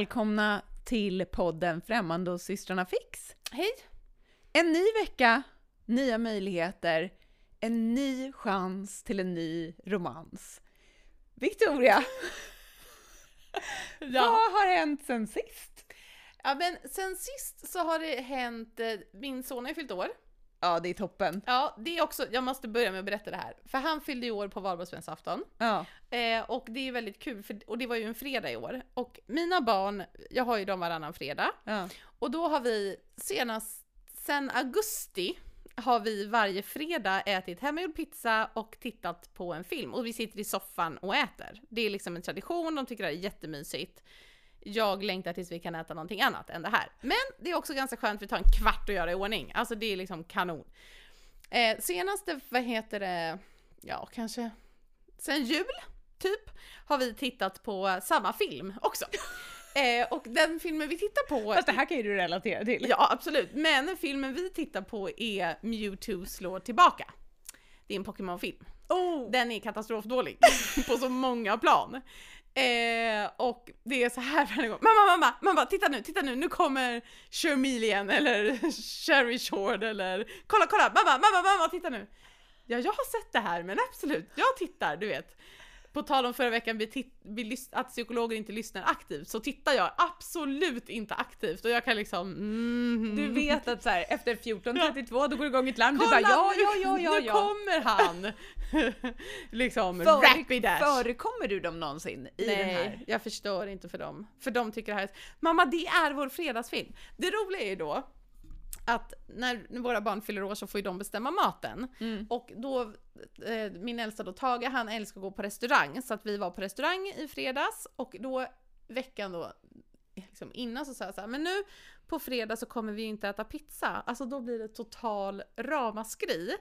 Välkomna till podden Främmande och systrarna Fix. Hej! En ny vecka, nya möjligheter, en ny chans till en ny romans. Victoria, vad har hänt sen sist? Ja men sen sist så har det hänt, eh, min son har fyllt år. Ja, det är toppen. Ja, det är också, jag måste börja med att berätta det här. För han fyllde ju år på valborgsmässoafton. Ja. Eh, och det är väldigt kul, för, och det var ju en fredag i år. Och mina barn, jag har ju dem varannan fredag. ja. Och då har vi senast, sen augusti, har vi varje fredag ätit hemmagjord pizza och tittat på en film. Och vi sitter i soffan och äter. Det är liksom en tradition, de tycker det är jättemysigt. Jag längtar tills vi kan äta någonting annat än det här. Men det är också ganska skönt för det tar en kvart att göra i ordning. Alltså det är liksom kanon. Eh, senaste, vad heter det, ja kanske sen jul, typ, har vi tittat på samma film också. Eh, och den filmen vi tittar på... Fast det här kan ju du relatera till. Ja, absolut. Men filmen vi tittar på är Mewtwo slår tillbaka. Det är en Pokémon-film. Oh. Den är katastrofdålig på så många plan. Eh, och det är så här varje gång. Mamma, mamma, mamma, titta nu, titta nu, nu kommer Shermilian eller Sherry Short eller kolla, kolla, mamma, mamma, mamma, titta nu. Ja, jag har sett det här, men absolut, jag tittar, du vet. På tal om förra veckan vi vi att psykologer inte lyssnar aktivt, så tittar jag absolut inte aktivt och jag kan liksom... Mm, Du vet att så här, efter 14.32 då går det igång ett larm, du Kolla, bara ja, ja, ja, ja, Nu ja. kommer han! liksom, Före- Rapid Dash. Förekommer du dem någonsin i den här? Nej, jag förstår inte för dem. För de tycker det här är... Mamma, det är vår fredagsfilm. Det roliga är ju då att när våra barn fyller år så får ju de bestämma maten. Mm. Och då, eh, min äldsta då Tage, han älskar att gå på restaurang. Så att vi var på restaurang i fredags och då veckan då, liksom innan så sa jag så här, men nu på fredag så kommer vi inte äta pizza. Alltså då blir det total ramaskri.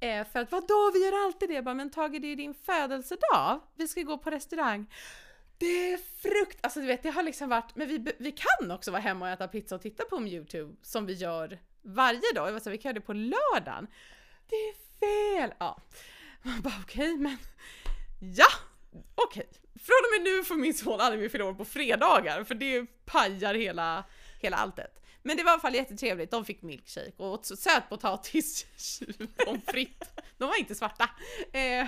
Eh, för att vadå, vi gör alltid det. Jag bara, men Tage det är din födelsedag. Vi ska gå på restaurang. Det är frukt! Alltså du vet, det har liksom varit, men vi, vi kan också vara hemma och äta pizza och titta på YouTube som vi gör varje dag. Jag var så här, vi kan göra det på lördagen. Det är fel! Ja. Man bara okej, men ja, okej. Från och med nu får min son aldrig mer fylla år på fredagar för det pajar hela, hela alltet. Men det var i alla fall jättetrevligt, de fick milkshake och åt sötpotatis, pommes frites. De var inte svarta. Eh,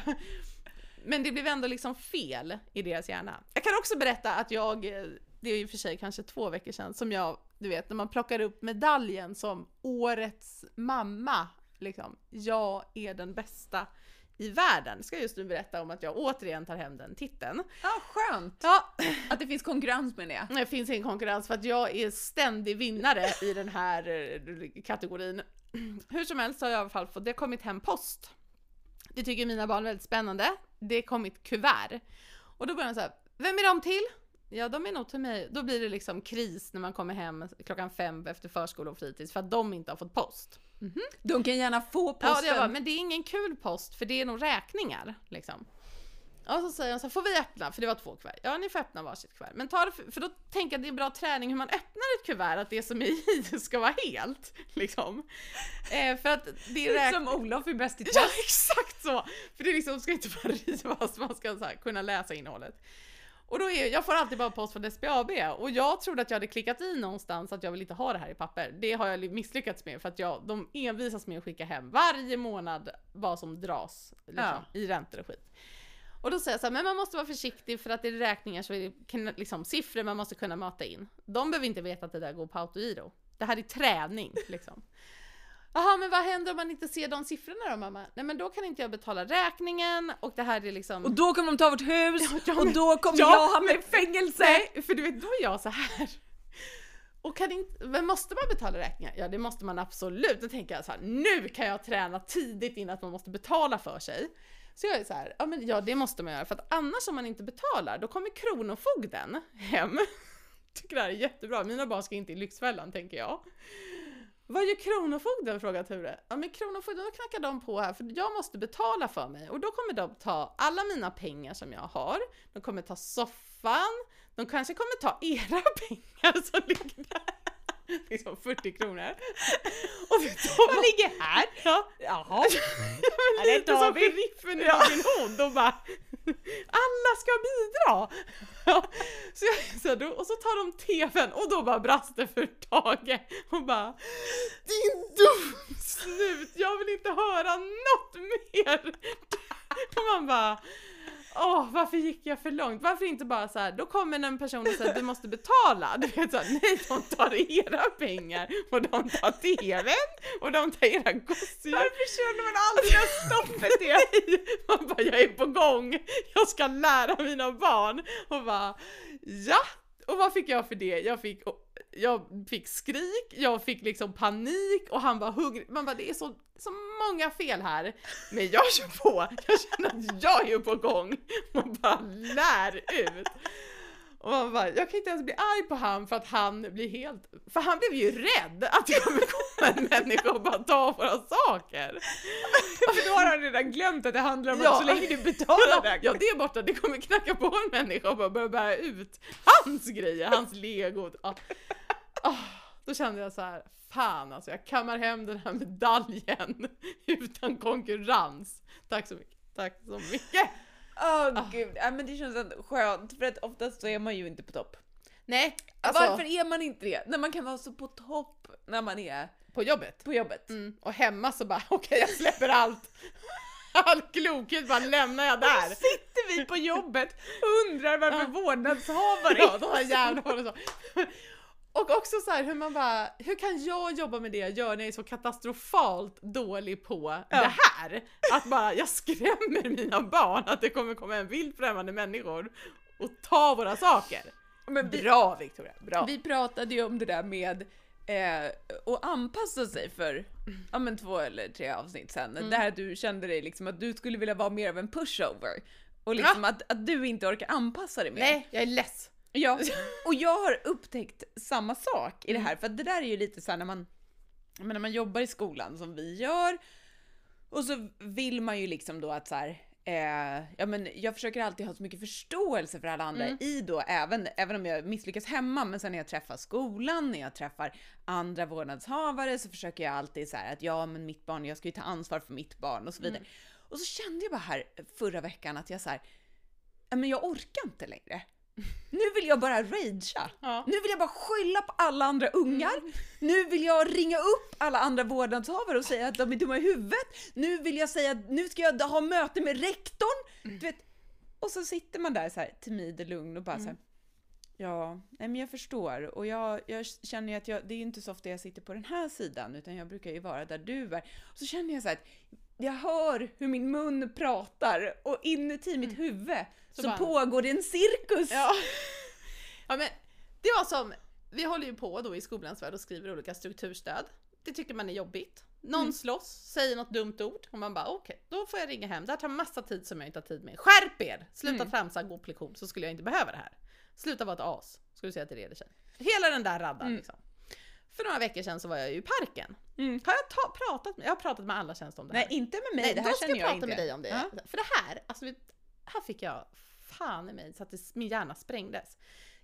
men det blev ändå liksom fel i deras hjärna. Jag kan också berätta att jag, eh, det är ju för sig kanske två veckor sedan, som jag, du vet, när man plockar upp medaljen som årets mamma, liksom, jag är den bästa i världen. Ska just nu berätta om att jag återigen tar hem den titeln. Ja, skönt! Ja, Att det finns konkurrens med det. det finns ingen konkurrens för att jag är ständig vinnare i den här eh, kategorin. Hur som helst har jag i alla fall fått, det har kommit hem post. Det tycker mina barn är väldigt spännande. Det har kommit kuvert. Och då börjar de så här, vem är de till? Ja, de är nog till mig. Då blir det liksom kris när man kommer hem klockan fem efter förskola och fritids för att de inte har fått post. De kan gärna få Ja, posten. det jag bara, men det är ingen kul post för det är nog räkningar liksom. Och så säger han så här, får vi öppna? För det var två kuvert. Ja, ni får öppna varsitt kuvert. Men ta det för, för då tänker jag att det är en bra träning hur man öppnar ett kuvert, att det som är i ska vara helt. Liksom. Eh, för att det är räk- Som Olof är bäst i Ja, test. exakt så! För det liksom ska inte bara rivas, man ska här, kunna läsa innehållet. Och då är, jag får alltid bara post från SBAB och jag trodde att jag hade klickat i någonstans att jag vill inte ha det här i papper. Det har jag misslyckats med för att jag, de envisas med att skicka hem varje månad vad som dras liksom, Ja. i räntor och skit. Och då säger jag så här, men man måste vara försiktig för att det är räkningar så är det liksom, siffror man måste kunna mata in. De behöver inte veta att det där går på autogiro. Det här är träning liksom. Jaha, men vad händer om man inte ser de siffrorna då mamma? Nej men då kan inte jag betala räkningen och det här är liksom... Och då kommer de ta vårt hus ja, och men- då kommer ja, jag hamna i fängelse! Nej, för du vet, då är jag så här. Och kan inte, men måste man betala räkningar? Ja, det måste man absolut. Då tänker jag så här, nu kan jag träna tidigt innan att man måste betala för sig. Så jag är så här, ja men ja det måste man göra för att annars om man inte betalar då kommer Kronofogden hem. Tycker det här är jättebra, mina barn ska inte i Lyxfällan tänker jag. Vad gör Kronofogden? frågar Ture. Ja men Kronofogden, då knackar de på här för jag måste betala för mig och då kommer de ta alla mina pengar som jag har, de kommer ta soffan, de kanske kommer ta era pengar som ligger där. Liksom 40 kronor. Och Vad ligger här? ja, Jaha. Ja, det lite tar som vi. sheriffen i Robin Hood, de bara Alla ska bidra! Ja, så jag, så då, och så tar de tvn och då bara brast det för Tage och bara Din dum slut, jag vill inte höra något mer! Och man bara Åh, varför gick jag för långt? Varför inte bara så här, då kommer en person och säger du måste betala. Du vet såhär, nej de tar era pengar och de tar TVn och de tar era gosedjur. Varför känner man aldrig att stoppet är? Man bara, jag är på gång, jag ska lära mina barn. Och bara, ja! Och vad fick jag för det? Jag fick, jag fick skrik, jag fick liksom panik och han var hungrig. Man bara, det är så, så många fel här. Men jag kör på, jag känner att jag är på gång och bara lär ut. Och man bara, jag kan inte ens bli arg på han för att han blir helt, för han blev ju rädd att det kommer komma en människa och bara ta våra saker. för då har han redan glömt att det handlar om ja. att så länge du betalar ja, ja, det är borta, det kommer knacka på en människa och bara börja bära ut hans grejer, hans lego. Ah. Ah. Då kände jag så här, fan alltså jag kammar hem den här medaljen utan konkurrens. Tack så mycket, tack så mycket. Åh oh, ah. gud, ja, men det känns skönt för att oftast så är man ju inte på topp. Nej. Alltså, Varför är man inte det? När man kan vara så på topp när man är på jobbet. På jobbet. Mm. Och hemma så bara, okej okay, jag släpper allt. All klokhet bara lämnar jag där. Och sitter vi på jobbet och undrar varför ja. vårdnadshavare Ja, de här jävla så. Och också så här, hur man bara, hur kan jag jobba med det jag gör när jag är så katastrofalt dålig på ja. det här? Att bara, jag skrämmer mina barn att det kommer komma en vilt främmande människor och ta våra saker. Men vi, bra Victoria, bra! Vi pratade ju om det där med eh, att anpassa sig för ja, men två eller tre avsnitt sen. Mm. Där du kände dig liksom att du skulle vilja vara mer av en pushover. Och liksom ja. att, att du inte orkar anpassa dig mer. Nej, jag är less. Ja, och jag har upptäckt samma sak i det här, för det där är ju lite så när man, när man jobbar i skolan som vi gör, och så vill man ju liksom då att så här, eh, ja men jag försöker alltid ha så mycket förståelse för alla andra mm. i då, även, även om jag misslyckas hemma, men sen när jag träffar skolan, när jag träffar andra vårdnadshavare så försöker jag alltid så här att ja men mitt barn, jag ska ju ta ansvar för mitt barn och så vidare. Mm. Och så kände jag bara här förra veckan att jag så här, men jag orkar inte längre. Nu vill jag bara ragea. Ja. Nu vill jag bara skylla på alla andra ungar. Mm. Nu vill jag ringa upp alla andra vårdnadshavare och säga att de är dumma i huvudet. Nu vill jag säga att nu ska jag ha möte med rektorn. Mm. Du vet. Och så sitter man där så här timid och lugn och bara mm. så här, Ja, nej men jag förstår. Och jag, jag känner ju att jag, det är inte så ofta jag sitter på den här sidan, utan jag brukar ju vara där du är. Och så känner jag så här att jag hör hur min mun pratar och inuti mitt mm. huvud så, så bara, pågår det en cirkus. Ja. ja men det var som, vi håller ju på då i skolans värld och skriver olika strukturstöd. Det tycker man är jobbigt. Någon mm. slåss, säger något dumt ord och man bara okej, okay, då får jag ringa hem. Det här tar massa tid som jag inte har tid med. Skärp er! Sluta mm. tramsa, gå på lektion så skulle jag inte behöva det här. Sluta vara ett as, skulle du säga till Reder Hela den där raddan mm. liksom. För några veckor sedan så var jag ju i parken. Mm. Har jag ta, pratat med, jag har pratat med alla tjänster om det här. Nej, inte med mig. Nej, det här då ska jag, jag prata inte. med dig om det. Ja. För det här, alltså här fick jag fan i mig så att det, min hjärna sprängdes.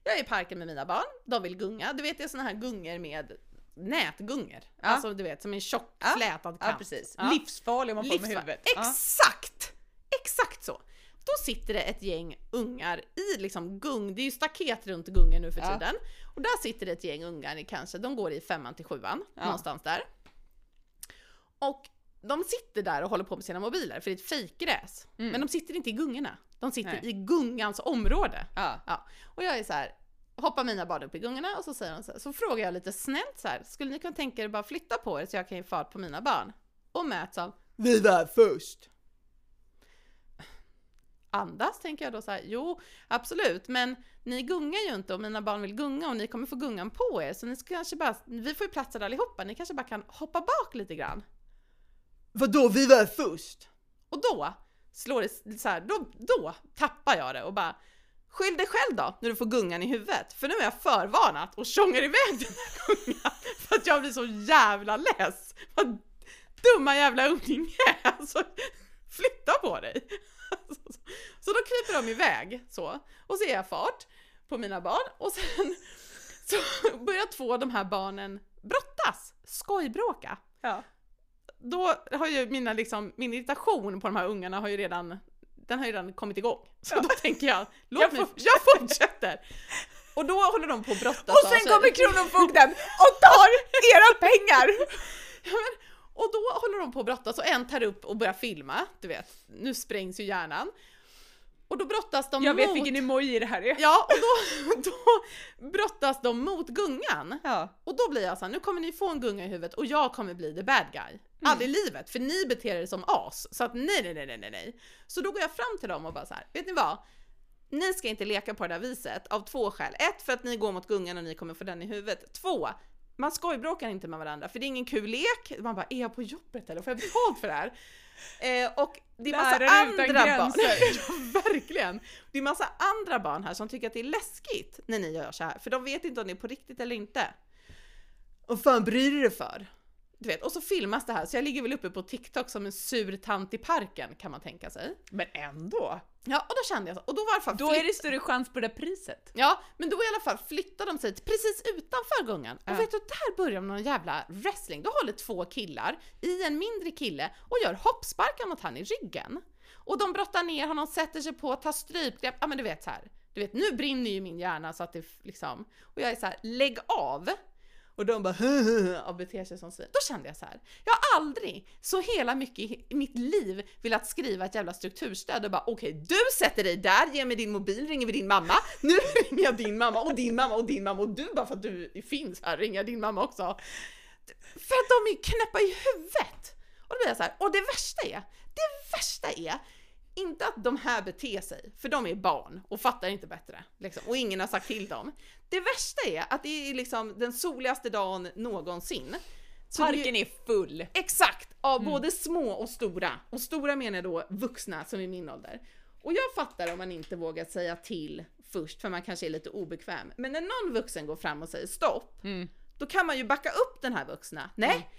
Jag är i parken med mina barn, de vill gunga. Du vet det är såna här gungor med nätgungor. Ja. Alltså du vet som en tjock ja. slätad kant. Ja precis. Ja. Livsfarlig om man får med huvudet. Exakt! Sitter det ett gäng ungar i liksom gung, det är ju staket runt gungen nu för ja. tiden. Och där sitter det ett gäng ungar, kanske, de går i femman till sjuan, ja. någonstans där. Och de sitter där och håller på med sina mobiler, för det är ett fejkgräs. Mm. Men de sitter inte i gungorna. De sitter Nej. i gungans område. Ja. ja. Och jag är så här, hoppar mina barn upp i gungorna och så säger de så här, så frågar jag lite snällt så här, skulle ni kunna tänka er att bara flytta på er så jag kan ge fart på mina barn? Och möts av Vi var först! Andas tänker jag då så här, jo absolut, men ni gungar ju inte och mina barn vill gunga och ni kommer få gungan på er så ni ska kanske bara, vi får ju platser allihopa, ni kanske bara kan hoppa bak lite grann. Vadå, vi var först? Och då slår det så här, då, då tappar jag det och bara Skyll dig själv då, när du får gungan i huvudet, för nu är jag förvarnat och tjongar iväg den här gungan för att jag blir så jävla less. Vad dumma jävla unge, alltså flytta på dig! Så då kryper de iväg så, och så är jag fart på mina barn och sen så börjar två av de här barnen brottas, skojbråka. Ja. Då har ju mina liksom, min irritation på de här ungarna har ju redan den har ju redan kommit igång. Så då tänker jag, låt Jag mig, fortsätter. jag fortsätter. Och då håller de på att brottas. Och sen alltså. kommer Kronofogden och tar era pengar! Ja, men, och då håller de på att brottas och en tar upp och börjar filma, du vet, nu sprängs ju hjärnan. Och då brottas de Jag vet mot... vilken emoji det här är. Ja, och då, då brottas de mot gungan. Ja. Och då blir jag såhär, nu kommer ni få en gunga i huvudet och jag kommer bli the bad guy. Aldrig i livet, för ni beter er som as. Så att nej, nej, nej, nej, nej, nej. Så då går jag fram till dem och bara så här, vet ni vad? Ni ska inte leka på det där viset av två skäl. Ett, för att ni går mot gungan och ni kommer få den i huvudet. Två, man skojbråkar inte med varandra för det är ingen kul lek. Man bara, är jag på jobbet eller får jag betalt för det här? Eh, och det är massa Lärare utan andra barn. gränser. ja, verkligen. Det är massa andra barn här som tycker att det är läskigt när ni gör så här, för de vet inte om det är på riktigt eller inte. Och fan bryr du dig för? Du vet, och så filmas det här, så jag ligger väl uppe på TikTok som en sur tant i parken kan man tänka sig. Men ändå. Ja, och då kände jag så, och då var i alla fall Då är det större chans på det priset. Ja, men då i alla fall flyttar de sig till precis utanför gungan. Och vet du, där börjar någon jävla wrestling. Då håller två killar i en mindre kille och gör hoppsparkar mot han i ryggen. Och de brottar ner honom, sätter sig på, tar strypgrepp. Ja men du vet så här. Du vet, nu brinner ju min hjärna så att det liksom... Och jag är så här, lägg av! Och de bara och beter sig som svin. Då kände jag så här. jag har aldrig så hela mycket i mitt liv velat skriva ett jävla strukturstöd och bara okej, du sätter dig där, ger mig din mobil, ringer vi din mamma, nu ringer jag din mamma och din mamma och din mamma och du bara för att du finns här ringer jag din mamma också. För att de är knäppa i huvudet! Och då blir jag så här, och det värsta är, det värsta är inte att de här beter sig, för de är barn och fattar inte bättre. Liksom, och ingen har sagt till dem. Det värsta är att det är liksom den soligaste dagen någonsin. Så Parken är full. Exakt! Av både små och stora. Och stora menar jag då vuxna som är min ålder. Och jag fattar om man inte vågar säga till först för man kanske är lite obekväm. Men när någon vuxen går fram och säger stopp, Mm. då kan man ju backa upp den här vuxna. Nej!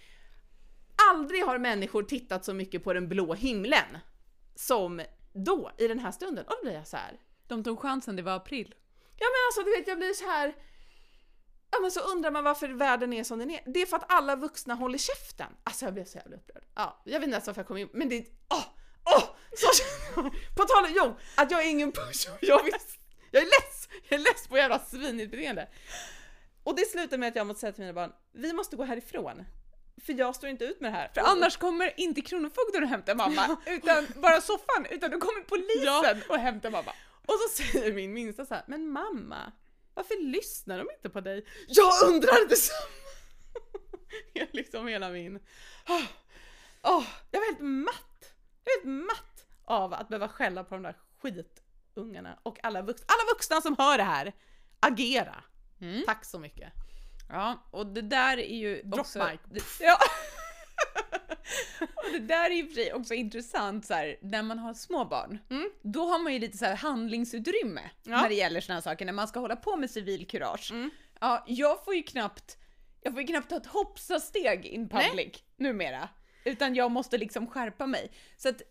Aldrig har människor tittat så mycket på den blå himlen som då, i den här stunden. Och då blir jag så här. De tog chansen, det var april. Ja men alltså du vet jag blir så här. Ja men så undrar man varför världen är som den är. Det är för att alla vuxna håller käften. Alltså jag blev så jävla upprörd. Ja, jag vet inte ens varför jag kom in, men det... Åh! Åh! Så. På tal om, jo, att jag är ingen push. Jag, vill, jag är less! Jag är less på jävla svinigt beteende. Och det slutar med att jag måste säga till mina barn, vi måste gå härifrån. För jag står inte ut med det här. För annars kommer inte Kronofogden och hämta mamma, utan bara soffan, utan då kommer polisen Ja. och hämtar mamma. Och så säger min minsta så här, men mamma, varför lyssnar de inte på dig? Jag undrar detsamma! Liksom hela min... Åh, jag var helt matt! Jag var helt matt av att behöva skälla på de där skitungarna och alla, vux alla vuxna som hör det här. Agera! Mm. Tack så mycket. Ja, och det där är ju Drop också... mic. Det, ja. och det där är ju också intressant så här, när man har små barn. Mm. Då har man ju lite så här handlingsutrymme Ja. när det gäller såna här saker, när man ska hålla på med civilkurage. Mm. Ja, jag får ju knappt, jag får ju knappt ta ett hoppsa-steg in public numera. Utan jag måste liksom skärpa mig. Så att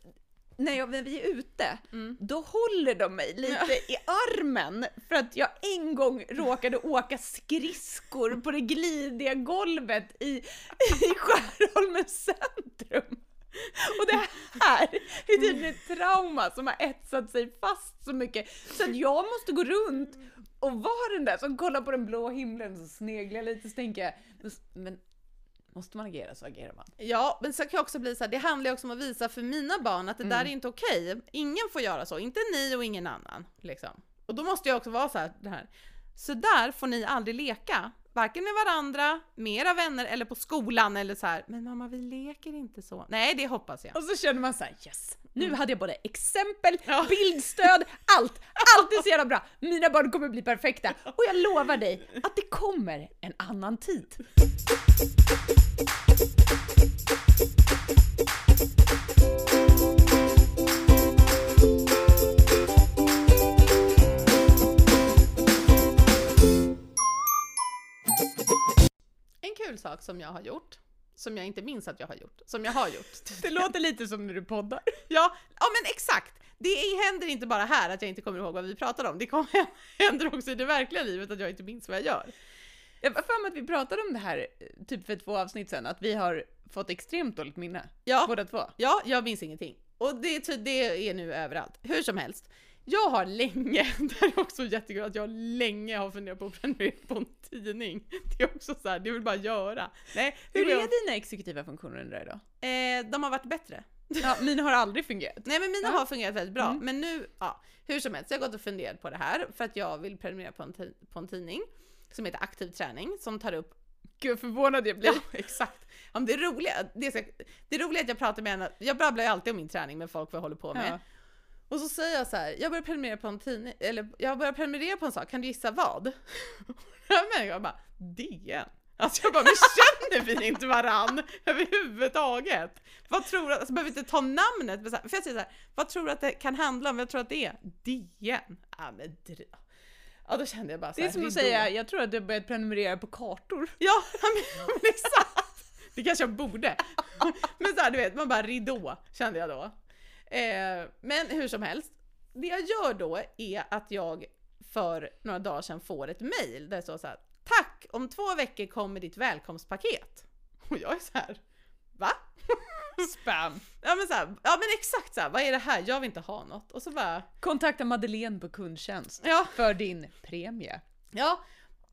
när, jag, när vi är ute, Mm. då håller de mig lite i armen för att jag en gång råkade åka skridskor på det glidiga golvet i, i Skärholmens centrum. Och det här är tydligen ett trauma som har etsat sig fast så mycket så att jag måste gå runt och vara den där som kollar på den blå himlen och sneglar lite så tänker men måste man agera så agerar man. Ja, men så kan jag också bli så här, det handlar ju också om att visa för mina barn att det där är inte okej. Ingen får göra så, inte ni och ingen annan. Liksom. Och då måste jag också vara så här, det här. Så där får ni aldrig leka. Varken med varandra, med era vänner eller på skolan eller så här. Men mamma, vi leker inte så. Nej, det hoppas jag. Och så känner man så här: yes, nu hade jag både exempel, Ja. bildstöd, allt! Allt är så jävla bra! Mina barn kommer bli perfekta och jag lovar dig att det kommer en annan tid. Sak som jag har gjort, som jag inte minns att jag har gjort, som jag har gjort. Det låter lite som när du poddar. Ja, ja men exakt! Det händer inte bara här att jag inte kommer ihåg vad vi pratar om, det kommer, händer också i det verkliga livet att jag inte minns vad jag gör. Jag var för mig att vi pratade om det här eh, typ för två avsnitt sedan, att vi har fått extremt dåligt minne. Ja. Båda två. Ja, jag minns ingenting. Och det, är ty- det är nu överallt. Hur som helst. Jag har länge, det här är också jättekul, att jag länge har funderat på att prenumerera på en tidning. Det är också så här, det vill bara göra. Nej, Hur är jag- dina exekutiva funktioner undrar jag då? Eh, de har varit bättre. Ja, mina har aldrig fungerat. Nej men mina Ja. har fungerat väldigt bra. Mm. Men nu, ja, hur som helst, jag har gått och funderat på det här för att jag vill prenumerera på en, på en tidning som heter Aktiv träning som tar upp Gud vad förvånad jag blir. Ja, exakt. Ja, det, roliga, det, är så, det roliga är att jag pratar med en, jag babblar ju alltid om min träning med folk vad jag håller på med. Ja. Och så säger jag så här, jag börjar prenumerera på en tidning, eller jag börjar prenumerera på en sak, kan du gissa vad? Men jag bara, DN. Alltså jag bara, men känner vi inte varann överhuvudtaget? Vad tror du, alltså behöver inte ta namnet, men så här, för jag säger så här, vad tror du att det kan handla om? Jag tror att det är DN. Ja men dra. Ja då kände jag bara så Det är här, som att säga, jag tror att du har börjat prenumerera på kartor. Ja, men, men exakt! Det kanske jag borde. Men så här, du vet, man bara ridå, kände jag då. Eh, men hur som helst, det jag gör då är att jag för några dagar sedan får ett mail där det står så här, Tack! Om två veckor kommer ditt välkomstpaket. Och jag är så här, va? Spam. Ja men så här, ja men exakt så här, vad är det här? Jag vill inte ha något. Och så bara, Kontakta Madeleine på kundtjänst ja, för din premie. Ja,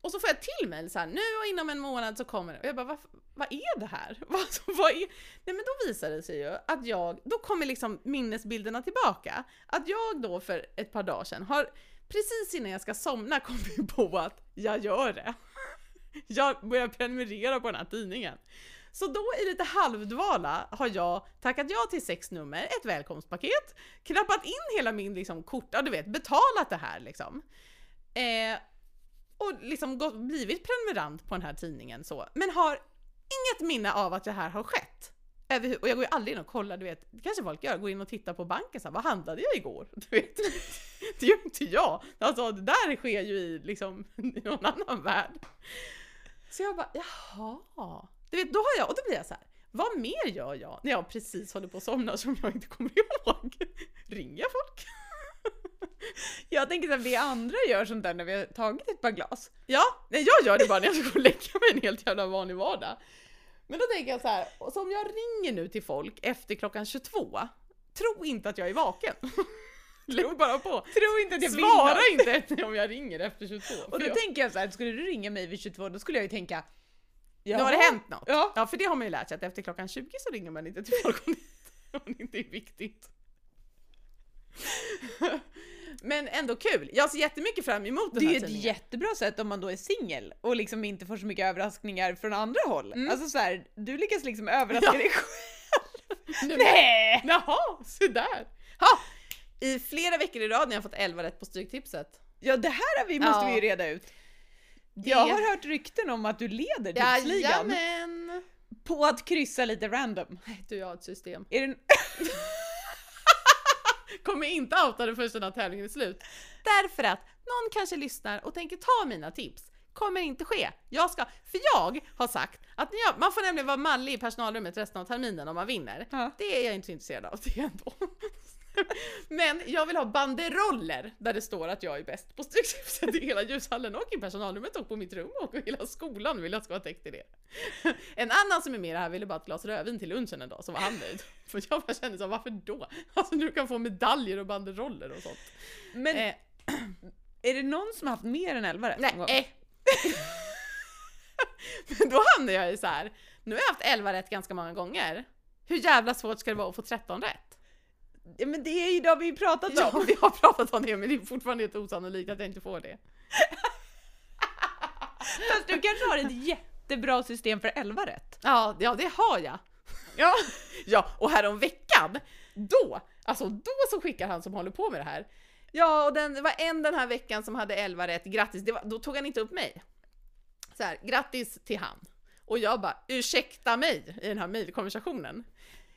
och så får jag till mig så här, nu och inom en månad så kommer det. Och jag bara, vad, vad är det här? Vad, vad är... Nej men då visar det sig ju att jag, då kommer liksom minnesbilderna tillbaka. Att jag då för ett par dagar sedan har, precis innan jag ska somna, kommit på att jag gör det. Jag börjar prenumerera på den här tidningen. Så då i lite halvdvala har jag tackat ja till sex nummer, ett välkomstpaket, knappat in hela min liksom kort, ja du vet, betalat det här liksom. Eh, och liksom gått, blivit prenumerant på den här tidningen så, men har inget minne av att det här har skett. Och jag går ju aldrig in och kollar, du vet, det kanske folk gör, går in och tittar på banken så här, vad handlade jag igår? Du vet, det gör inte jag. Alltså det där sker ju i liksom i någon annan värld. Så jag bara, jaha. Du vet, då har jag, och då blir jag så här, vad mer gör jag när jag precis håller på att somna som jag inte kommer ihåg? Ringer jag folk? Jag tänker att vi andra gör sånt där när vi har tagit ett par glas. Ja, nej jag gör det bara när jag ska gå och lägga mig en helt jävla vanlig vardag. Men då tänker jag så här, så om jag ringer nu till folk efter klockan 22, tro inte att jag är vaken. Lägg bara på. Tro inte att jag Svara inte om jag ringer efter 22. Och då jag, tänker jag så här, skulle du ringa mig vid 22 då skulle jag ju tänka nu har det hänt något. Ja. Ja, för det har man ju lärt sig att efter klockan 20 så ringer man inte till folk om det inte är viktigt. Men ändå kul. Jag ser jättemycket fram emot den Det är här ju ett tidningen. jättebra sätt om man då är singel och liksom inte får så mycket överraskningar från andra håll. Mm. Alltså så här, du lyckas liksom överraska Ja. dig själv. Nej! Jaha, se där! Ha! I flera veckor i rad när jag har fått 11 rätt på Stryktipset. Ja det här har vi, måste Ja. vi ju reda ut. Det- Jag har hört rykten om att du leder tipsligan Jajamän! på att kryssa lite random. Nej, Du, jag har ett system. Är det... Kommer inte outa det förrän den här tävlingen är slut. Därför att någon kanske lyssnar och tänker ta mina tips. Kommer inte ske. Jag ska, för jag har sagt att jag, man får nämligen vara mallig i personalrummet resten av terminen om man vinner. Ja. Det är jag inte så intresserad av, det ändå. Men jag vill ha banderoller där det står att jag är bäst på Stryktipset i hela ljushallen och i personalrummet och på mitt rum och i hela skolan vill jag ska ha täckt i det. En annan som är med här ville bara ett glas rödvin till lunchen en dag, så var han nöjd. För jag bara kände så, varför då? Alltså du kan få medaljer och banderoller och sånt. Men Eh, är det någon som har haft mer än 11 rätt nej. Men då hamnar jag ju så här. nu har jag haft 11 rätt ganska många gånger. Hur jävla svårt ska det vara att få 13 rätt? Ja, men det är ju det vi pratat Ja, om. vi har pratat om det men det är fortfarande helt osannolikt att jag inte får det. Fast du kanske har ett jättebra system för 11 rätt. Ja, ja det har jag. Ja. Ja, och härom veckan, då, alltså då så skickar han som håller på med det här. Ja, och den, det var en den här veckan som hade 11 rätt, grattis, var, då tog han inte upp mig. Så här, grattis till han. Och jag bara, ursäkta mig i den här mejlkonversationen.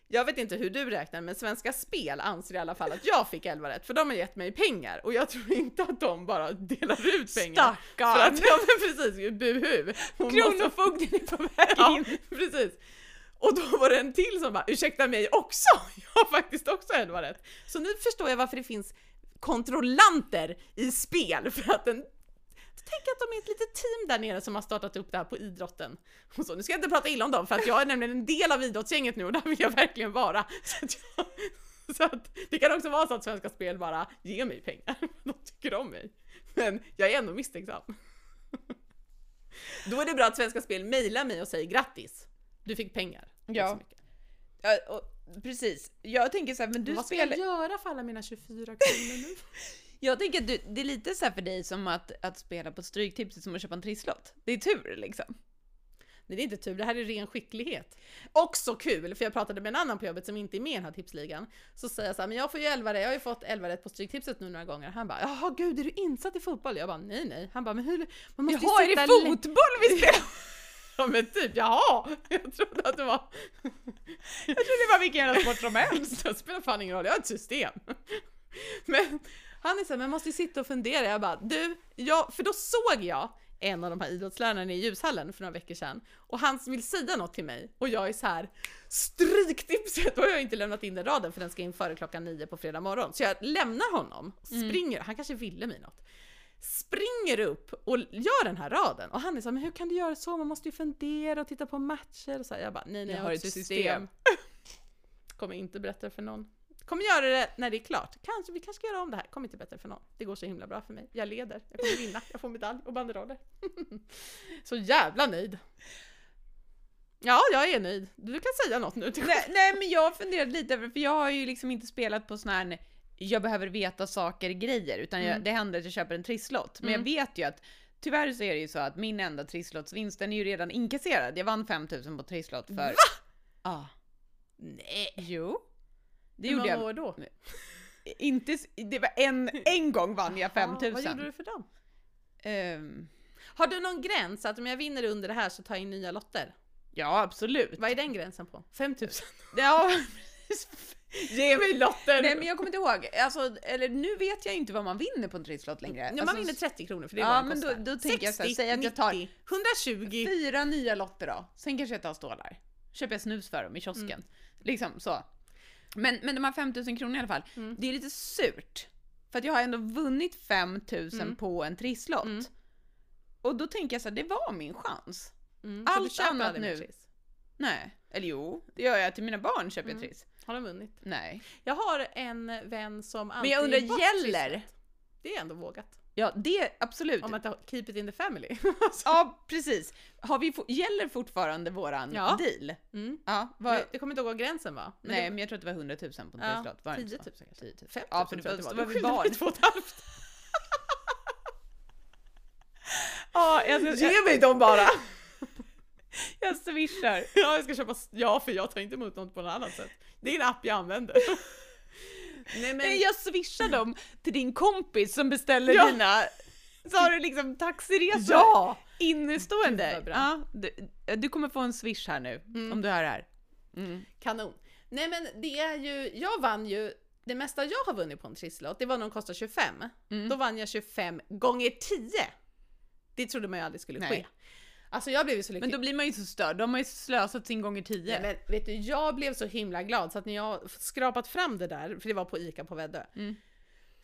Jag vet inte hur du räknar, men Svenska Spel anser i alla fall att jag fick 11 rätt, för de har gett mig pengar och jag tror inte att de bara delar ut pengar. För Stackarn! att, ja men precis, buhu! Hon måste- Kronofogden är på väg Ja, in. precis. Och då var det en till som bara, ursäkta mig också! Jag har faktiskt också 11 rätt. Så nu förstår jag varför det finns kontrollanter i spel, för att den Tänk att de är ett litet team där nere som har startat upp det här på idrotten. Och så, nu ska jag inte prata illa om dem för att jag är nämligen en del av idrottsgänget nu och där vill jag verkligen vara. Så att jag, Så att det kan också vara så att Svenska Spel bara ger mig pengar. De tycker om mig. Men jag är ändå misstänksam. Då är det bra att Svenska Spel mejlar mig och säger grattis. Du fick pengar. Ja. Ja, och, precis. Jag tänker så här, men du Vad ska spelar... jag göra för alla mina 24 kronor nu? Jag tänker att du, det är lite så här för dig som att, att spela på Stryktipset som att köpa en trisslott. Det är tur liksom. Nej, det är inte tur, det här är ren skicklighet. Också kul, för jag pratade med en annan på jobbet som inte är med i den här tipsligan. Så säger jag så här, men jag får ju 11 rätt, jag har ju fått 11 rätt på Stryktipset nu några gånger. Han bara, jaha gud, är du insatt i fotboll? Jag bara, nej nej. Han bara, men hur, man måste ju Jaha, är sitta det fotboll vi spelar? Ja men typ, jaha! Jag trodde att det var... Jag trodde det var vilken jävla sport som helst. Det spelar fan ingen roll, jag har ett system. Men han är såhär, jag måste ju sitta och fundera. Jag bara, du, jag, för då såg jag en av de här idrottslärarna i ljushallen för några veckor sedan och han vill säga något till mig och jag är så här stryktipset då har jag inte lämnat in den raden för den ska in före klockan nio på fredag morgon. Så jag lämnar honom, springer, han kanske ville mig något. Springer upp och gör den här raden och han är så här, men hur kan du göra så? Man måste ju fundera och titta på matcher och så här. Jag bara, nej nej, jag har ett system. Kommer inte berätta för någon. Kommer göra det när det är klart. Kanske, vi kanske ska göra om det här. Kommer inte berätta det för någon. Det går så himla bra för mig. Jag leder. Jag kommer vinna. Jag får medalj och banderoller. så jävla nöjd. Ja, jag är nöjd. Du kan säga något nu. nej, nej, men jag har funderat lite över för jag har ju liksom inte spelat på sån här jag behöver veta saker, grejer, utan jag, Mm. det händer att jag köper en trisslott. Men jag vet ju att tyvärr så är det ju så att min enda trisslottsvinst, den är ju redan inkasserad. Jag vann 5000 på trisslott för... Va? Ja. Nej. Jo. Det Hur gjorde jag. då? Inte, det var en, en gång vann jag Ja, 5000. vad gjorde du för dem? Ehm, Har du någon gräns att om jag vinner under det här så tar jag in nya lotter? ja, absolut. Vad är den gränsen på? 5000? Ja, Ge mig lotter! nej men jag kommer inte ihåg. Alltså, eller nu vet jag inte vad man vinner på en trisslott längre. Ja, man Alltså, vinner 30 kronor för det är Ja, vad den men då- kostar. då tänker jag så här, 60, säg att jag tar 90, 120. Fyra nya lotter då. Sen kanske jag tar stålar. Köper jag snus för dem i kiosken. Mm. Liksom så. Men, men de här 5000 kronor i alla fall. Mm. Det är lite surt. För att jag har ändå vunnit 5000 Mm. på en trisslott. Mm. Och då tänker jag så här, det var min chans. Mm, Allt annat nu. Nej. Eller jo, det gör jag till mina barn köper jag Mm. triss. Har de vunnit? Nej. Jag har en vän som Men jag undrar, gäller? Det är ändå vågat. Ja, det absolut. Om att keep it in the family. Ja, precis. Har vi, gäller fortfarande våran Ja. deal? Mm. Ja, Jag, jag kommer inte ihåg vad gränsen var. Men nej, det, men jag tror att det var 100 000 på en Ja, trisslott. Var det inte 10 så? 000 kanske. 10 000. 50 Ja, för 000 det var, det var det var. vi barn. Två och ett halvt. Ja, jag, jag, Ge mig dem bara! jag swishar. Ja, jag ska köpa, ja för jag tar inte emot något på något annat sätt. Det är en app jag använder. Nej men, jag swishar dem till din kompis som beställer Ja. dina så har du liksom taxiresor ja! innestående. Ja, du, du kommer få en swish här nu, Mm. om du hör det här. Mm. Kanon. Nej men det är ju, jag vann ju, det mesta jag har vunnit på en trisslott, det var när de kostade 25. Mm. Då vann jag 25 gånger 10. Det trodde man ju aldrig skulle Nej. Alltså jag blev ju så lycklig. Men då blir man ju så störd, då har man ju slösat sin gånger tio. Nej, men vet du, jag blev så himla glad så att när jag skrapat fram det där, för det var på ICA på Väddö, Mm.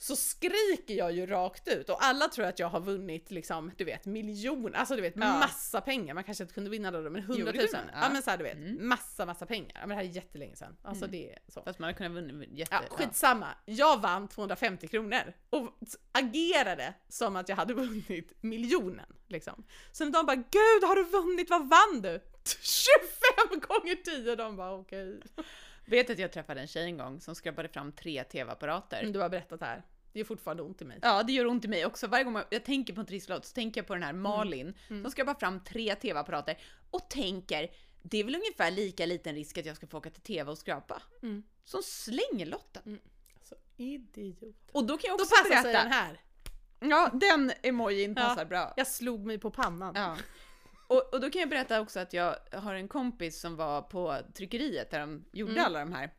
Så skriker jag ju rakt ut och alla tror att jag har vunnit liksom, du vet, miljoner, alltså du vet, Ja. massa pengar. Man kanske inte kunde vinna då, men hundratusen. Ja. ja. men så här, du vet, Mm. massa, massa pengar. Ja, men det här är jättelänge sedan. Alltså det är så. Fast man hade kunnat vunnit jätte... Ja, skitsamma. Jag vann 250 kronor och agerade som att jag hade vunnit miljonen. Liksom. Så när de bara “Gud, har du vunnit? Vad vann du?” 25 gånger 10! De bara “Okej”. Vet att jag träffade en tjej en gång som skrapade fram tre tv-apparater. Mm, Du har berättat det här. Det är fortfarande ont i mig. Ja, det gör ont i mig också. Varje gång jag tänker på en trisslott så tänker jag på den här Malin Mm. som skrapar fram tre tv-apparater och tänker det är väl ungefär lika liten risk att jag ska få åka till tv och skrapa. Mm. Som slänger lotten. Alltså, idiot. Och då kan jag Då också sig berätta. den här. Ja, den emojin Ja. passar bra. Jag slog mig på pannan. Ja. Och, och då kan jag berätta också att jag har en kompis som var på tryckeriet där de gjorde Mm. alla de här.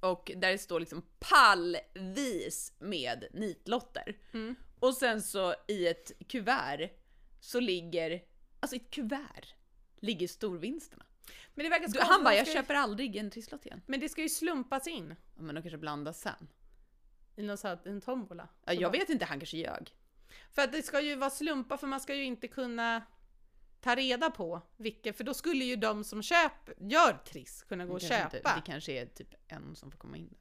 Och där det står liksom pallvis med nitlotter. Mm. Och sen så i ett kuvert så ligger, alltså i ett kuvert ligger storvinsterna. Men det verkar Du, han bara, jag köper aldrig en trisslott igen. Men det ska ju slumpas in Ja, men de kanske blandas sen. i någon sån här, en tombola. Ja, jag bara- vet inte, han kanske ljög. För att det ska ju vara slumpar, för man ska ju inte kunna ta reda på vilka, för då skulle ju de som köper, gör Triss kunna gå och köpa. Inte, det kanske är typ en som får komma in där.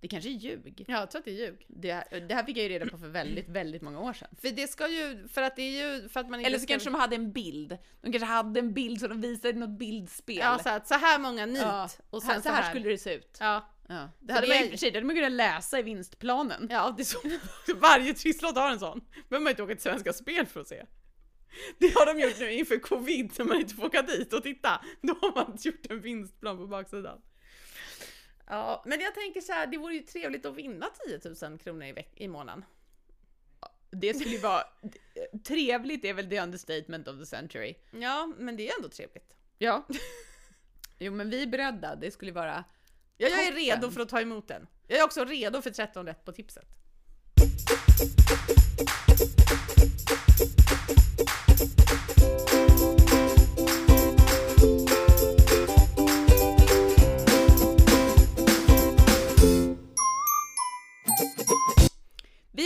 Det kanske är ljug. Ja, jag tror att det är ljug. Det, det här fick jag ju reda på för väldigt, väldigt många år sedan. För det ska ju, för att det är ju, för att man inte Eller så ska... kanske de hade en bild. De kanske hade en bild så de visade något bildspel. Ja, så, att så här många nit Ja. och sen så här skulle det se ut. Ja. Ja. Det hade det man är- för sig det hade man kunnat läsa i vinstplanen. Ja, det är så. Varje trisslott har en sån. behöver man inte åka till Svenska Spel för att se. Det har de gjort nu inför covid när man inte får åka dit och titta. Då har man gjort en vinstplan på baksidan. Ja, men jag tänker så här, det vore ju trevligt att vinna 10 000 kronor i, veck- i månaden. Det skulle ju vara... Trevligt är väl the understatement of the century. Ja, men det är ändå trevligt. Ja. Jo men vi är beredda, det skulle vara... Ja, jag är redo för att ta emot den. Jag är också redo för 13 rätt på tipset.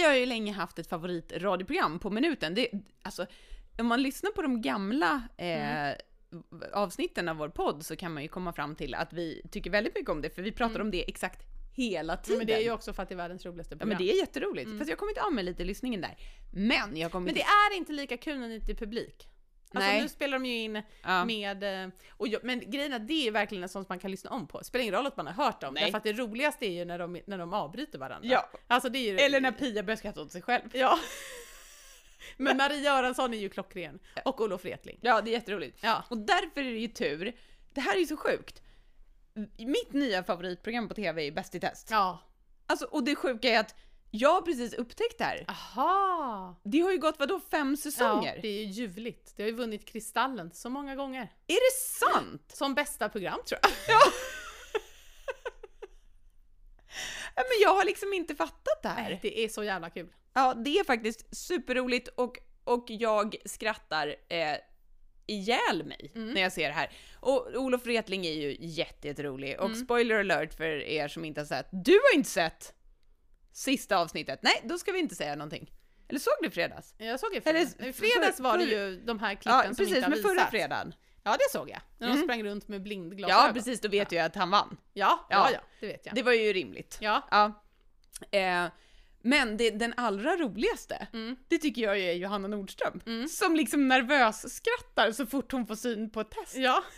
Vi har ju länge haft ett favoritradioprogram på minuten. Det, alltså, om man lyssnar på de gamla eh, avsnitten av vår podd så kan man ju komma fram till att vi tycker väldigt mycket om det, för vi pratar om det exakt hela tiden. Men det är ju också för att det är världens roligaste Ja program. men det är jätteroligt, fast jag har kommit av med lite lyssningen där. Men jag kommer Men det är inte lika kul när det inte är publik. Alltså Nej. nu spelar de ju in Ja. med, eh, och jag, men grejen är det är verkligen en sån som man kan lyssna om på. Spelar ingen roll att man har hört dem, Nej. därför att det roligaste är ju när de, när de avbryter varandra. Ja. Alltså det är ju... Eller när Pia börjar skratta åt sig själv. Ja. Men Marie Göransson är ju klockren. Och Olof Wretling. Ja, det är jätteroligt. Ja. Och därför är det ju tur. Det här är ju så sjukt. Mitt nya favoritprogram på TV är Bäst i test. Ja. Alltså, och det sjuka är att jag har precis upptäckt det här. Aha! Det har ju gått vadå, fem Ja, säsonger? det är ju ljuvligt. Det har ju vunnit Kristallen så många gånger. Är det sant? Som bästa program tror jag. Ja, men jag har liksom inte fattat det här. Det är så jävla kul. Ja, det är faktiskt superroligt och, och jag skrattar eh, ihjäl mig när jag ser det här. Och Olof Wretling är ju jätte- jätterolig och spoiler alert för er som inte har sett. Du har inte sett sista avsnittet. Nej, då ska vi inte säga någonting. Eller såg du fredags? Jag såg i Eller fredags. I fredags var det ju de här klippen Ja, som precis, inte har men förra visats. fredagen. Ja, det såg jag. När de sprang runt med blindglasögon. Ja, precis, då vet jag att han vann. Ja, ja, Ja. ja, det vet jag. Det var ju rimligt. Ja. Ja. Eh, men det, den allra roligaste, Mm. det tycker jag är Johanna Nordström. Som liksom nervös skrattar så fort hon får syn på ett test. Ja.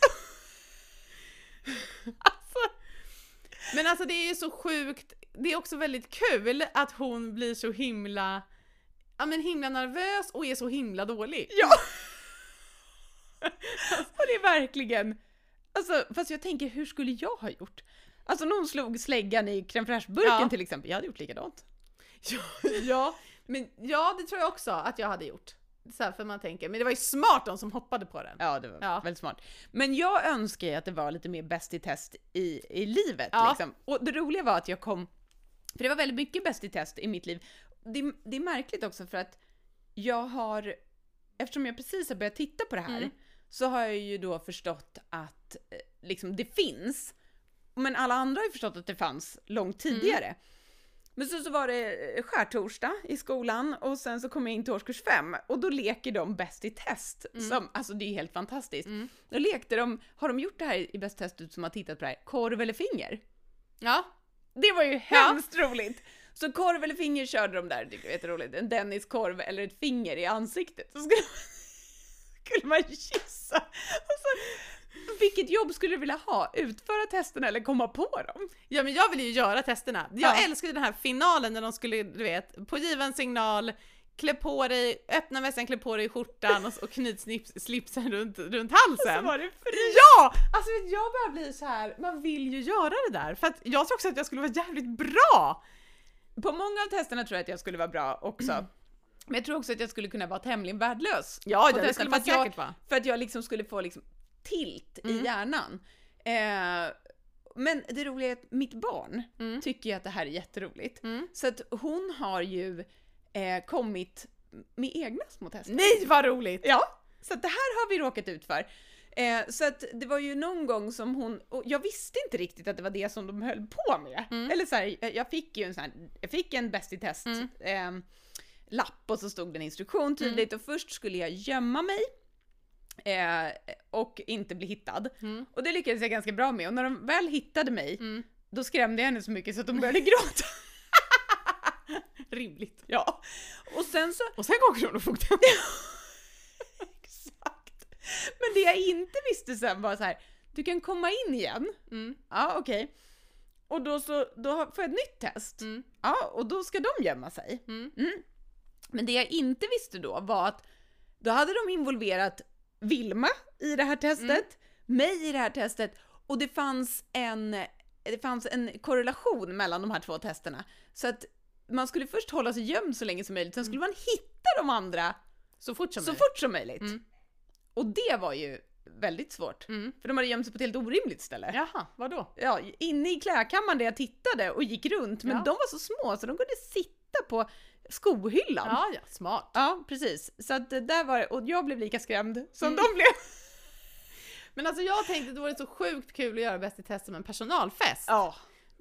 Men alltså det är ju så sjukt, det är också väldigt kul att hon blir så himla, ja men himla nervös och är så himla dålig. Ja! och det är verkligen, alltså fast jag tänker hur skulle jag ha gjort? Alltså någon slog släggan i crème fraîche-burken Ja. till exempel, jag hade gjort likadant. Ja, ja, men ja det tror jag också att jag hade gjort. Så här, för man tänker, men det var ju smart de som hoppade på den. Ja, det var Ja. väldigt smart. Men jag önskar ju att det var lite mer bäst i test i, i livet. Ja. Liksom. Och det roliga var att jag kom, för det var väldigt mycket bäst i test i mitt liv. Det, det är märkligt också för att jag har, eftersom jag precis har börjat titta på det här, Mm. så har jag ju då förstått att eh, liksom, det finns. Men alla andra har ju förstått att det fanns långt tidigare. Men så, så var det eh, skärtorsdag i skolan och sen så kom jag in till årskurs fem och då leker de Bäst i test. Som, alltså det är helt fantastiskt. Då lekte de, har de gjort det här i Bäst i test, du som har tittat på det här, korv eller finger? Ja, Det var ju hemskt roligt! Så korv eller finger körde de där, det är jätteroligt. En Dennis-korv eller ett finger i ansiktet. Så skulle, skulle man gissa. Och så, vilket jobb skulle du vilja ha? Utföra testerna eller komma på dem? Ja men jag vill ju göra testerna. Jag Ja. älskar ju den här finalen när de skulle, du vet, på given signal, klä på dig, öppna väskan, klä på dig skjortan och, och knyt snips, slipsen runt, runt halsen. Så var det fri. Ja! Alltså jag börjar bli så här. man vill ju göra det där. För att jag tror också att jag skulle vara jävligt bra! På många av testerna tror jag att jag skulle vara bra också. Men jag tror också att jag skulle kunna vara tämligen värdelös. Ja, på det skulle man säkert vara. För att jag liksom skulle få liksom tilt i hjärnan. Eh, men det roliga är att mitt barn tycker ju att det här är jätteroligt. Mm. Så att hon har ju eh, kommit med egna små tester. Nej vad roligt! Ja, så det här har vi råkat ut för. Eh, så att det var ju någon gång som hon, och jag visste inte riktigt att det var det som de höll på med. Eller så här, jag- fick ju en sån här, jag fick en bäst i test eh, lapp och så stod det en instruktion tydligt och först skulle jag gömma mig eh, och inte bli hittad. Och det lyckades jag ganska bra med och när de väl hittade mig då skrämde jag henne så mycket så att hon började gråta. Rimligt. Ja. Och sen så... Och sen går Kronofogden. Exakt. Men det jag inte visste sen var så här, du kan komma in igen. Mm. Ja, okej. Och då så, då får jag ett nytt test. Mm. Ja, och då ska de gömma sig. Mm. Men det jag inte visste då var att då hade de involverat Vilma i det här testet, mig i det här testet och det fanns en, det fanns en korrelation mellan de här två testerna. Så att man skulle först hålla sig gömd så länge som möjligt, sen skulle man hitta de andra Så fort som så möjligt. fort som möjligt. Mm. Och det var ju väldigt svårt. Mm. För de hade gömt sig på ett helt orimligt ställe. Jaha, vadå? Ja, inne i klädkammaren där jag tittade och gick runt, men Ja. de var så små så de kunde sitta på skohyllan. Ja, ja, smart. Ja, precis. Så att där var det, och jag blev lika skrämd som Mm. de blev. Men alltså jag tänkte att det vore så sjukt kul att göra Bäst i test som en personalfest. Ja.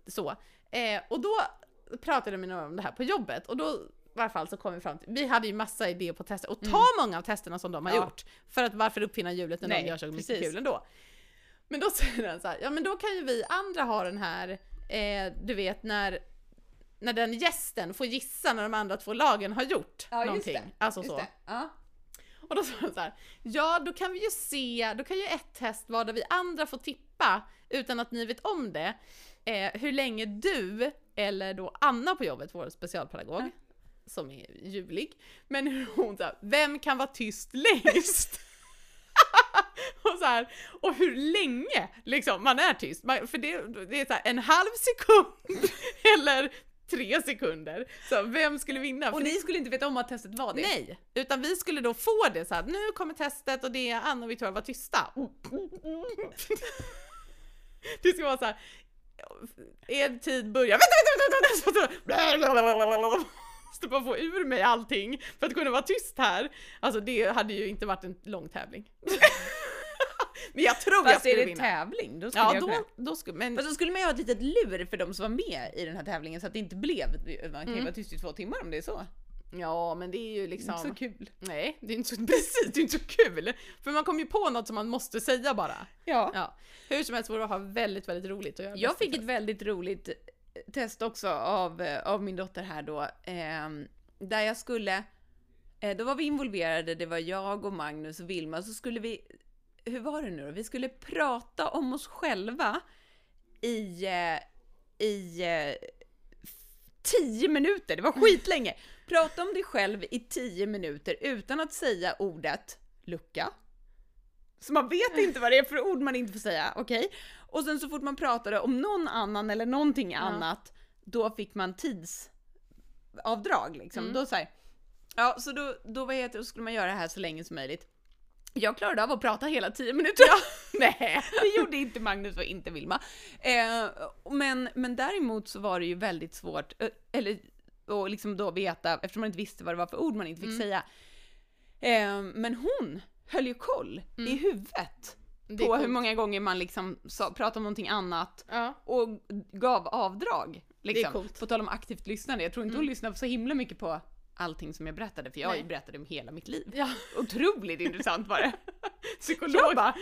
Så. Eh, och då pratade vi några om det här på jobbet och då i varje fall så kom vi fram till, vi hade ju massa idéer på tester och ta många av testerna som de har Mm. Ja. gjort. För att varför uppfinna hjulet när Nej, de gör så mycket precis. kul ändå. Men då säger den så här, ja men då kan ju vi andra ha den här, eh, du vet när när den gästen får gissa när de andra två lagen har gjort någonting. Alltså så. Ja. Och då sa han så här, ja då kan vi ju se, då kan ju ett test vara där vi andra får tippa utan att ni vet om det, eh, hur länge du, eller då Anna på jobbet, vår specialpedagog, Ja. som är ljuvlig, men hon här, vem kan vara tyst längst? och så här, och hur länge liksom man är tyst, man, för det, det är så här, en halv sekund eller tre sekunder. Så vem skulle vinna? Och ni skulle inte veta om att testet var det? Nej, utan vi skulle då få det så här. nu kommer testet och det är Anna och Victoria var tysta. Det ska vara så här. Er tid börjar, vänta, vänta, vänta, vänta. Måste bara få ur mig allting för att kunna vara tyst här. Alltså det hade ju inte varit en lång tävling. Men jag tror jag Fast är skulle det vinna. tävling, då skulle Ja, jag då, kunna. då skulle, men Fast då skulle man ju ha ett litet lur för de som var med i den här tävlingen så att det inte blev, man kan ju vara tyst i två timmar om det är så. Ja, men det är ju liksom. Inte så kul. Nej, det är inte så, precis, det är inte så kul! För man kommer ju på något som man måste säga bara. Ja. Ja, hur som helst vore det ha väldigt, väldigt roligt att göra Jag fick ett väldigt roligt test också av, eh, av min dotter här då, ehm, där jag skulle, eh, då var vi involverade, det var jag och Magnus och Vilma, så skulle vi, hur var det nu då? Vi skulle prata om oss själva i, eh, i eh, tio minuter, det var skitlänge. Prata om dig själv i tio minuter utan att säga ordet lucka. Så man vet inte vad det är för ord man inte får säga, okej? Och sen så fort man pratade om någon annan eller någonting annat, då fick man tidsavdrag liksom. Mm. Då så här, ja så då, då, vad heter, det, skulle man göra det här så länge som möjligt. Jag klarade av att prata hela tio minuter. Nej, det gjorde inte Magnus och inte Vilma. Eh, men, men däremot så var det ju väldigt svårt, eh, eller och liksom då veta, eftersom man inte visste vad det var för ord man inte fick Mm. säga. Eh, men hon höll ju koll i huvudet på hur coolt. många gånger man liksom sa, pratade om någonting annat Ja, och gav avdrag. Liksom. På tal om aktivt lyssnande, jag tror inte hon lyssnade så himla mycket på allting som jag berättade, för jag Nej. berättade om hela mitt liv. ja. Otroligt intressant var det. psykolog. Jag bara,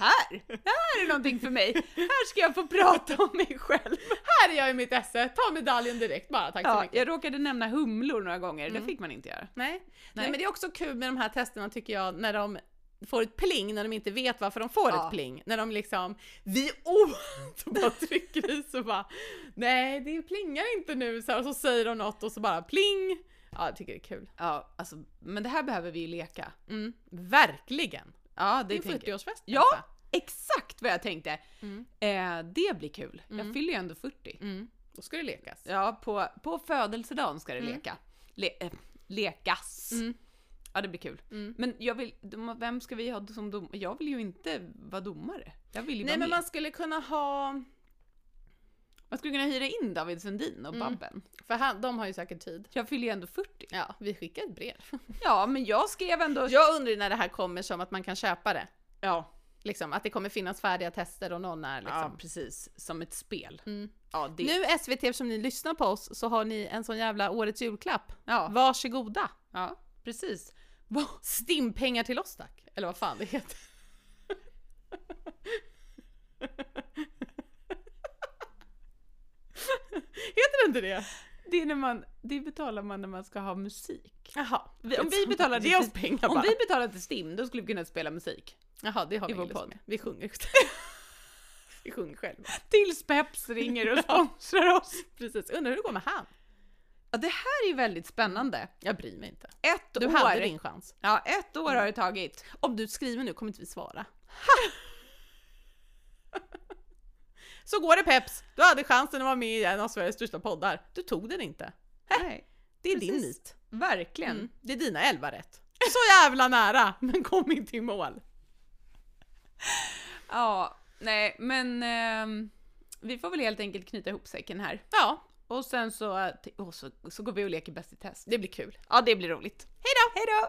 här, här är någonting för mig. Här ska jag få prata om mig själv. Här är jag i mitt esse, ta medaljen direkt bara, tack så Ja, mycket. jag råkade nämna humlor några gånger, det fick man inte göra. Nej. Nej. Nej. men det är också kul med de här testerna tycker jag, när de får ett pling när de inte vet varför de får Ja. ett pling. När de liksom, vi oh! Så bara trycker i så bara, nej det plingar inte nu så här, och så säger de något och så bara pling. Ja, jag tycker det är kul. Ja, alltså, men det här behöver vi ju leka. Mm, verkligen. Ja, Det det är tänker jag. 40-årsfest. Ja, exakt vad jag tänkte. Mm. Eh, det blir kul. Jag Mm. fyller ju ändå 40. Mm. Då ska det lekas. Ja, på, på födelsedagen ska det Mm. leka. Le, eh, lekas. Mm. Ja, det blir kul. Mm. Men jag vill, vem ska vi ha som domare? Jag vill ju inte vara domare. Jag vill ju Nej vara men med. man skulle kunna ha, Man skulle kunna hyra in David Sundin och Mm. Babben. för han, de har ju säkert tid. Jag fyller ju ändå 40. Ja, vi skickar ett brev. Ja, men jag skrev ändå... Jag undrar när det här kommer som att man kan köpa det. Ja, Liksom, att det kommer finnas färdiga tester och någon är liksom. ja, precis. Som ett spel. Mm. Ja, det... Nu SVT som ni lyssnar på oss så har ni en sån jävla årets julklapp. Ja, Varsågoda! ja, precis. Stimpengar till oss tack! Eller vad fan det heter. Heter det inte det? Det, är när man, det betalar man när man ska ha musik. Jaha. Vi, om vi Ge oss till, pengar om bara. vi betalade till STIM, då skulle vi kunna spela musik. Jaha, det har i vi vår ingen lust podd. med. Vi sjunger. vi sjunger själva. Tills Peps ringer och sponsrar oss. Precis. Undrar hur det går med han? Ja, det här är ju väldigt spännande. Jag bryr mig inte. Ett Du år. hade din chans. Ja, ett år har det tagit. Om du skriver nu kommer inte vi svara. Så går det Peps! Du hade chansen att vara med i en av Sveriges största poddar. Du tog den inte. Nej, Det är din Precis. nit. verkligen. Mm. Det är dina elva rätt. Så jävla nära, men kom inte i mål. Ja, nej, men ehm, vi får väl helt enkelt knyta ihop säcken här. Ja, Och sen så, och så, så går vi och leker Bäst i test. det blir kul. Ja, det blir roligt. Hej då! Hej då!